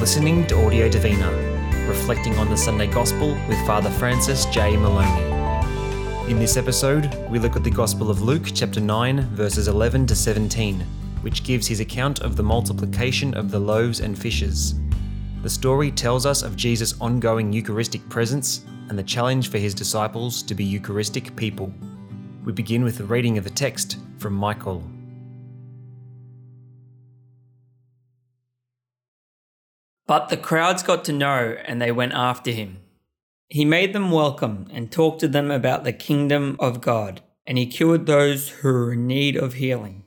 listening to Audio Divina, reflecting on the Sunday Gospel with Father Francis J. Moloney. In this episode, we look at the Gospel of Luke, chapter 9, verses 11 to 17, which gives his account of the multiplication of the loaves and fishes. The story tells us of Jesus' ongoing Eucharistic presence and the challenge for his disciples to be Eucharistic people. We begin with the reading of the text from Michael. But the crowds got to know and they went after him. He made them welcome and talked to them about the kingdom of God, and he cured those who were in need of healing.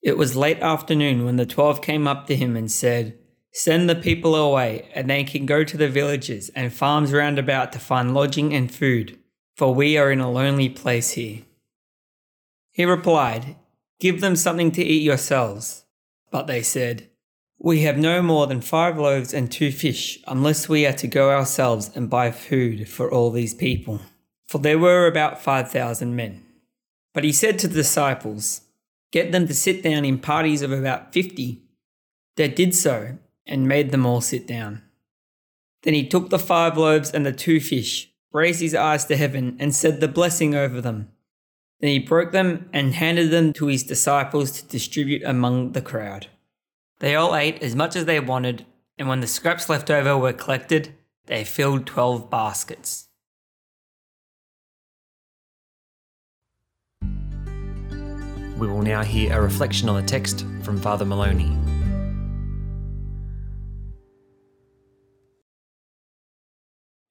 It was late afternoon when the twelve came up to him and said, Send the people away, and they can go to the villages and farms round about to find lodging and food, for we are in a lonely place here. He replied, Give them something to eat yourselves. But they said, we have no more than five loaves and two fish, unless we are to go ourselves and buy food for all these people. For there were about five thousand men. But he said to the disciples, Get them to sit down in parties of about fifty. They did so, and made them all sit down. Then he took the five loaves and the two fish, raised his eyes to heaven, and said the blessing over them. Then he broke them and handed them to his disciples to distribute among the crowd. They all ate as much as they wanted, and when the scraps left over were collected, they filled 12 baskets. We will now hear a reflection on the text from Father Moloney.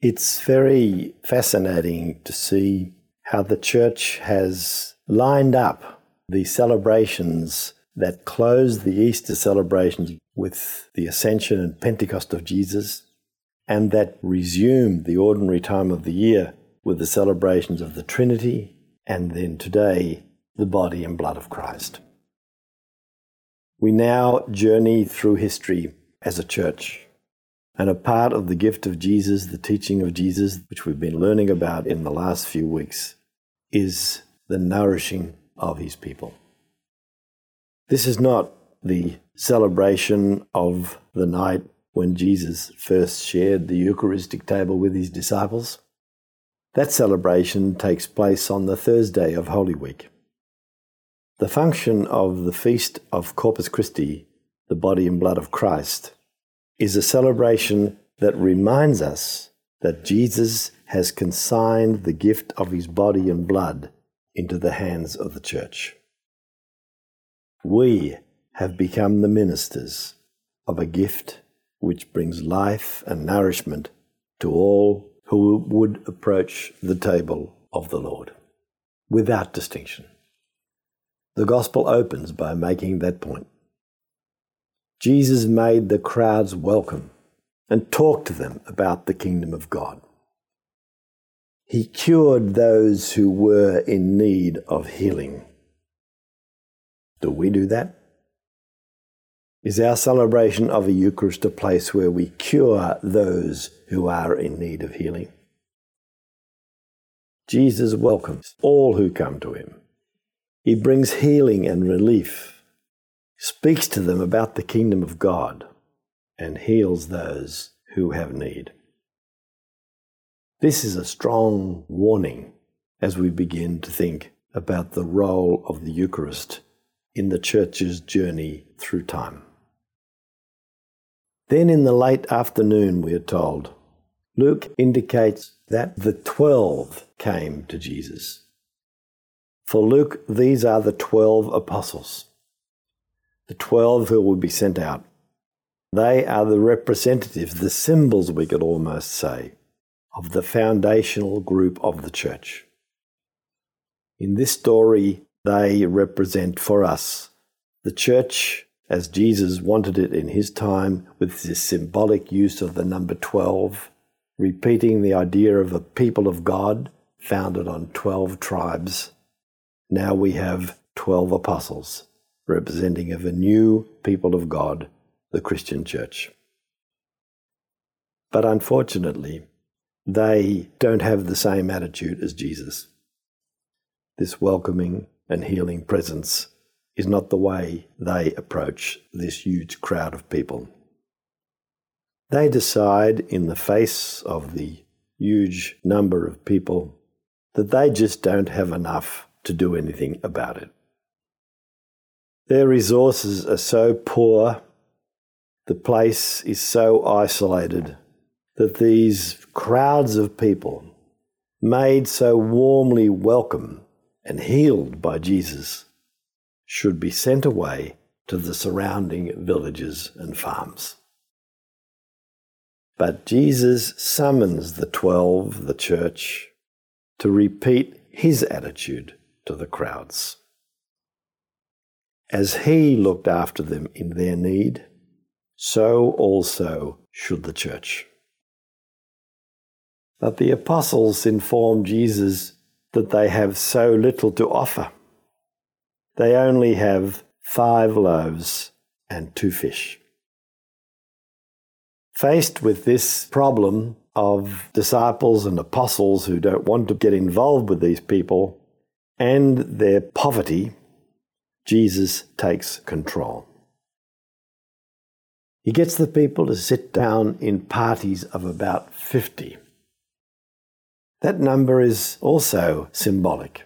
It's very fascinating to see how the church has lined up the celebrations that closed the Easter celebrations with the Ascension and Pentecost of Jesus, and that resumed the ordinary time of the year with the celebrations of the Trinity, and then today, the body and blood of Christ. We now journey through history as a church. And a part of the gift of Jesus, the teaching of Jesus, which we've been learning about in the last few weeks, is the nourishing of his people. This is not the celebration of the night when Jesus first shared the Eucharistic table with his disciples. That celebration takes place on the Thursday of Holy Week. The function of the feast of Corpus Christi, the body and blood of Christ, is a celebration that reminds us that Jesus has consigned the gift of his body and blood into the hands of the church. We have become the ministers of a gift which brings life and nourishment to all who would approach the table of the Lord without distinction. The Gospel opens by making that point. Jesus made the crowds welcome and talked to them about the kingdom of God. He cured those who were in need of healing. Do we do that? Is our celebration of a Eucharist a place where we cure those who are in need of healing? Jesus welcomes all who come to him. He brings healing and relief, speaks to them about the kingdom of God, and heals those who have need. This is a strong warning as we begin to think about the role of the Eucharist in the church's journey through time. Then in the late afternoon, we are told, Luke indicates that the twelve came to Jesus. For Luke, these are the twelve apostles, the twelve who will be sent out. They are the representatives, the symbols, we could almost say, of the foundational group of the church. In this story, they represent for us the church as Jesus wanted it in his time, with this symbolic use of the number 12, repeating the idea of a people of God founded on 12 tribes. Now we have 12 apostles, representing of a new people of God, the Christian church. But unfortunately, they don't have the same attitude as Jesus. This welcoming, and healing presence is not the way they approach this huge crowd of people. they decide, in the face of the huge number of people, that they just don't have enough to do anything about it. Their resources are so poor, the place is so isolated, that these crowds of people, made so warmly welcome and healed by Jesus, should be sent away to the surrounding villages and farms. But Jesus summons the twelve, the church, to repeat his attitude to the crowds. As he looked after them in their need, so also should the church. But the apostles inform Jesus that they have so little to offer. They only have five loaves and two fish. Faced with this problem of disciples and apostles who don't want to get involved with these people and their poverty, Jesus takes control. He gets the people to sit down in parties of about 50. That number is also symbolic.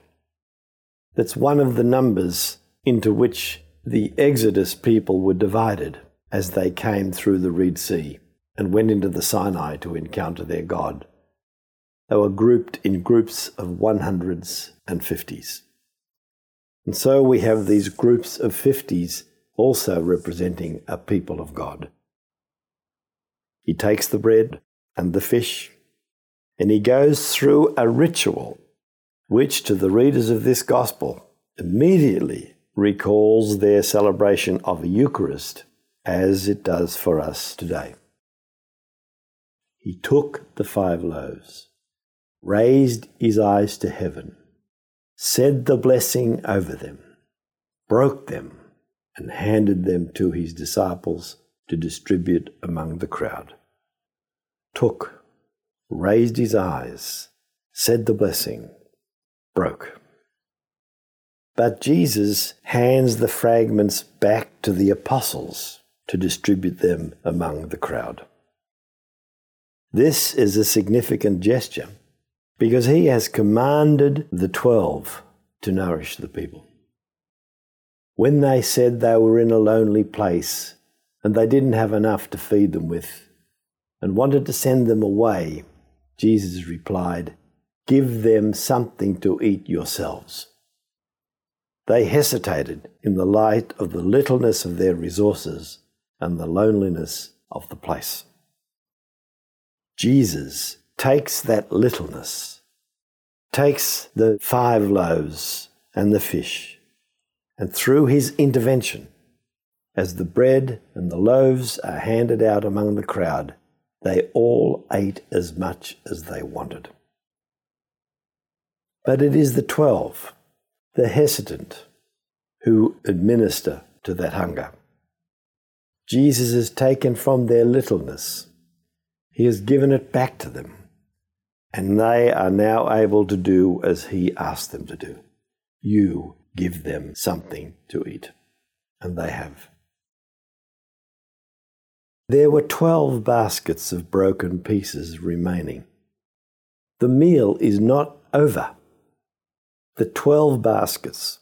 That's one of the numbers into which the Exodus people were divided as they came through the Red Sea and went into the Sinai to encounter their God. They were grouped in groups of 100s and 50s. And so we have these groups of 50s also representing a people of God. He takes the bread and the fish, and he goes through a ritual which, to the readers of this gospel, immediately recalls their celebration of a Eucharist as it does for us today. He took the five loaves, raised his eyes to heaven, said the blessing over them, broke them, and handed them to his disciples to distribute among the crowd. Took, raised his eyes, said the blessing, broke. But Jesus hands the fragments back to the apostles to distribute them among the crowd. This is a significant gesture because he has commanded the twelve to nourish the people. When they said they were in a lonely place and they didn't have enough to feed them with and wanted to send them away, Jesus replied, Give them something to eat yourselves. They hesitated in the light of the littleness of their resources and the loneliness of the place. Jesus takes that littleness, takes the five loaves and the fish, and through his intervention, as the bread and the loaves are handed out among the crowd, they all ate as much as they wanted. But it is the twelve, the hesitant, who administer to that hunger. Jesus has taken from their littleness he has given it back to them, and they are now able to do as He asked them to do. You give them something to eat. And they have. There were twelve baskets of broken pieces remaining. The meal is not over. The twelve baskets,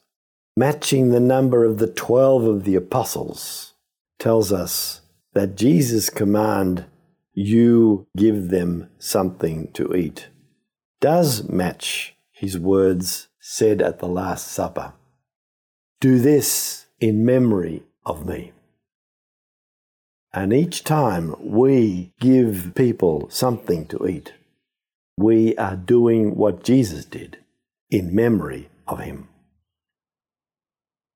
matching the number of the twelve of the apostles, tells us that Jesus' command you give them something to eat, does match his words said at the Last Supper Do this in memory of me. And each time we give people something to eat, we are doing what Jesus did in memory of him.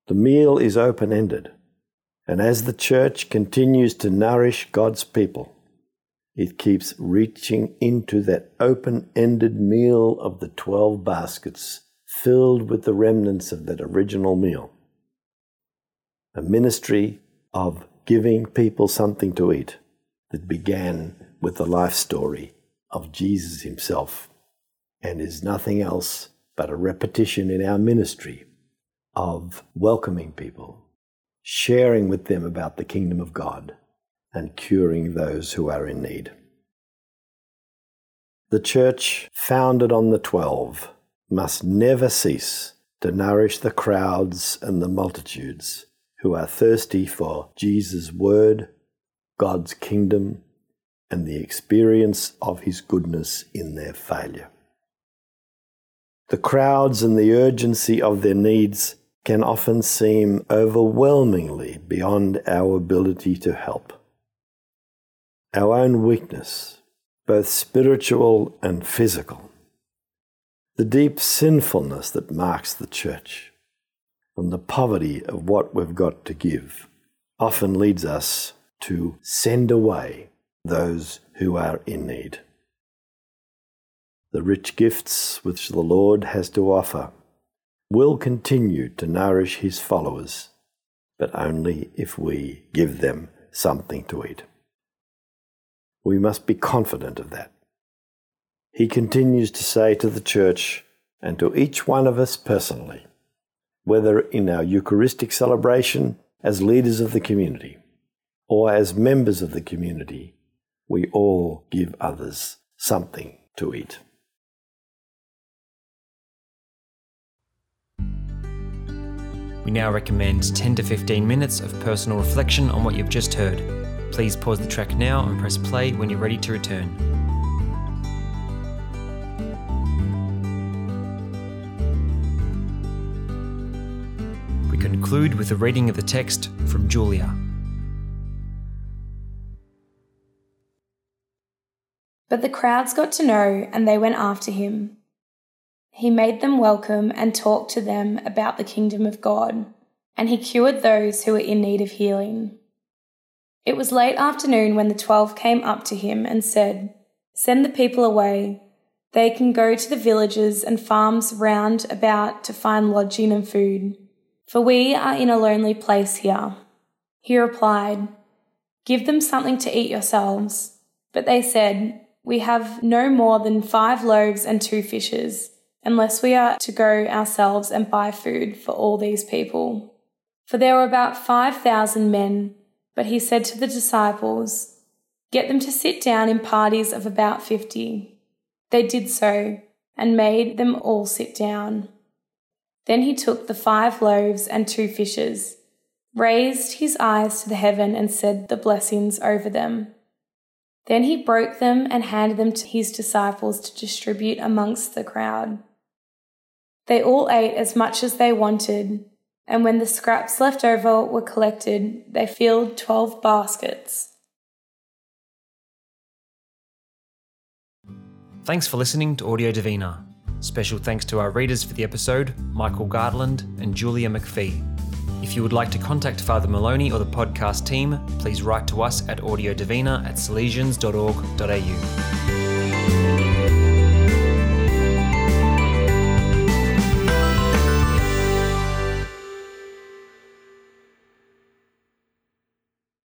The meal is open ended, and as the church continues to nourish God's people, it keeps reaching into that open ended meal of the 12 baskets filled with the remnants of that original meal. A ministry of giving people something to eat that began with the life story of Jesus himself and is nothing else but a repetition in our ministry of welcoming people, sharing with them about the kingdom of God and curing those who are in need. The church, founded on the Twelve, must never cease to nourish the crowds and the multitudes who are thirsty for Jesus' word, God's kingdom, and the experience of his goodness in their failure. The crowds and the urgency of their needs can often seem overwhelmingly beyond our ability to help. Our own weakness, both spiritual and physical, the deep sinfulness that marks the church, and the poverty of what we've got to give often leads us to send away those who are in need the rich gifts which the Lord has to offer, will continue to nourish his followers, but only if we give them something to eat. We must be confident of that. He continues to say to the church and to each one of us personally, whether in our Eucharistic celebration as leaders of the community or as members of the community, we all give others something to eat. We now recommend 10 to 15 minutes of personal reflection on what you've just heard. Please pause the track now and press play when you're ready to return. Conclude with a reading of the text from Julia. But the crowds got to know and they went after him. He made them welcome and talked to them about the kingdom of God, and he cured those who were in need of healing. It was late afternoon when the twelve came up to him and said, Send the people away. They can go to the villages and farms round about to find lodging and food, for we are in a lonely place here. He replied, Give them something to eat yourselves. But they said, We have no more than five loaves and two fishes unless we are to go ourselves and buy food for all these people. For there were about 5,000 men, but he said to the disciples, Get them to sit down in parties of about 50. They did so, and made them all sit down. Then he took the five loaves and two fishes, raised his eyes to the heaven, and said the blessings over them. Then he broke them and handed them to his disciples to distribute amongst the crowd. They all ate as much as they wanted, and when the scraps left over were collected, they filled twelve baskets. Thanks for listening to Audio Divina. Special thanks to our readers for the episode, Michael Garland and Julia McPhee. If you would like to contact Father Moloney or the podcast team, please write to us at audiodivina at salesians.org.au.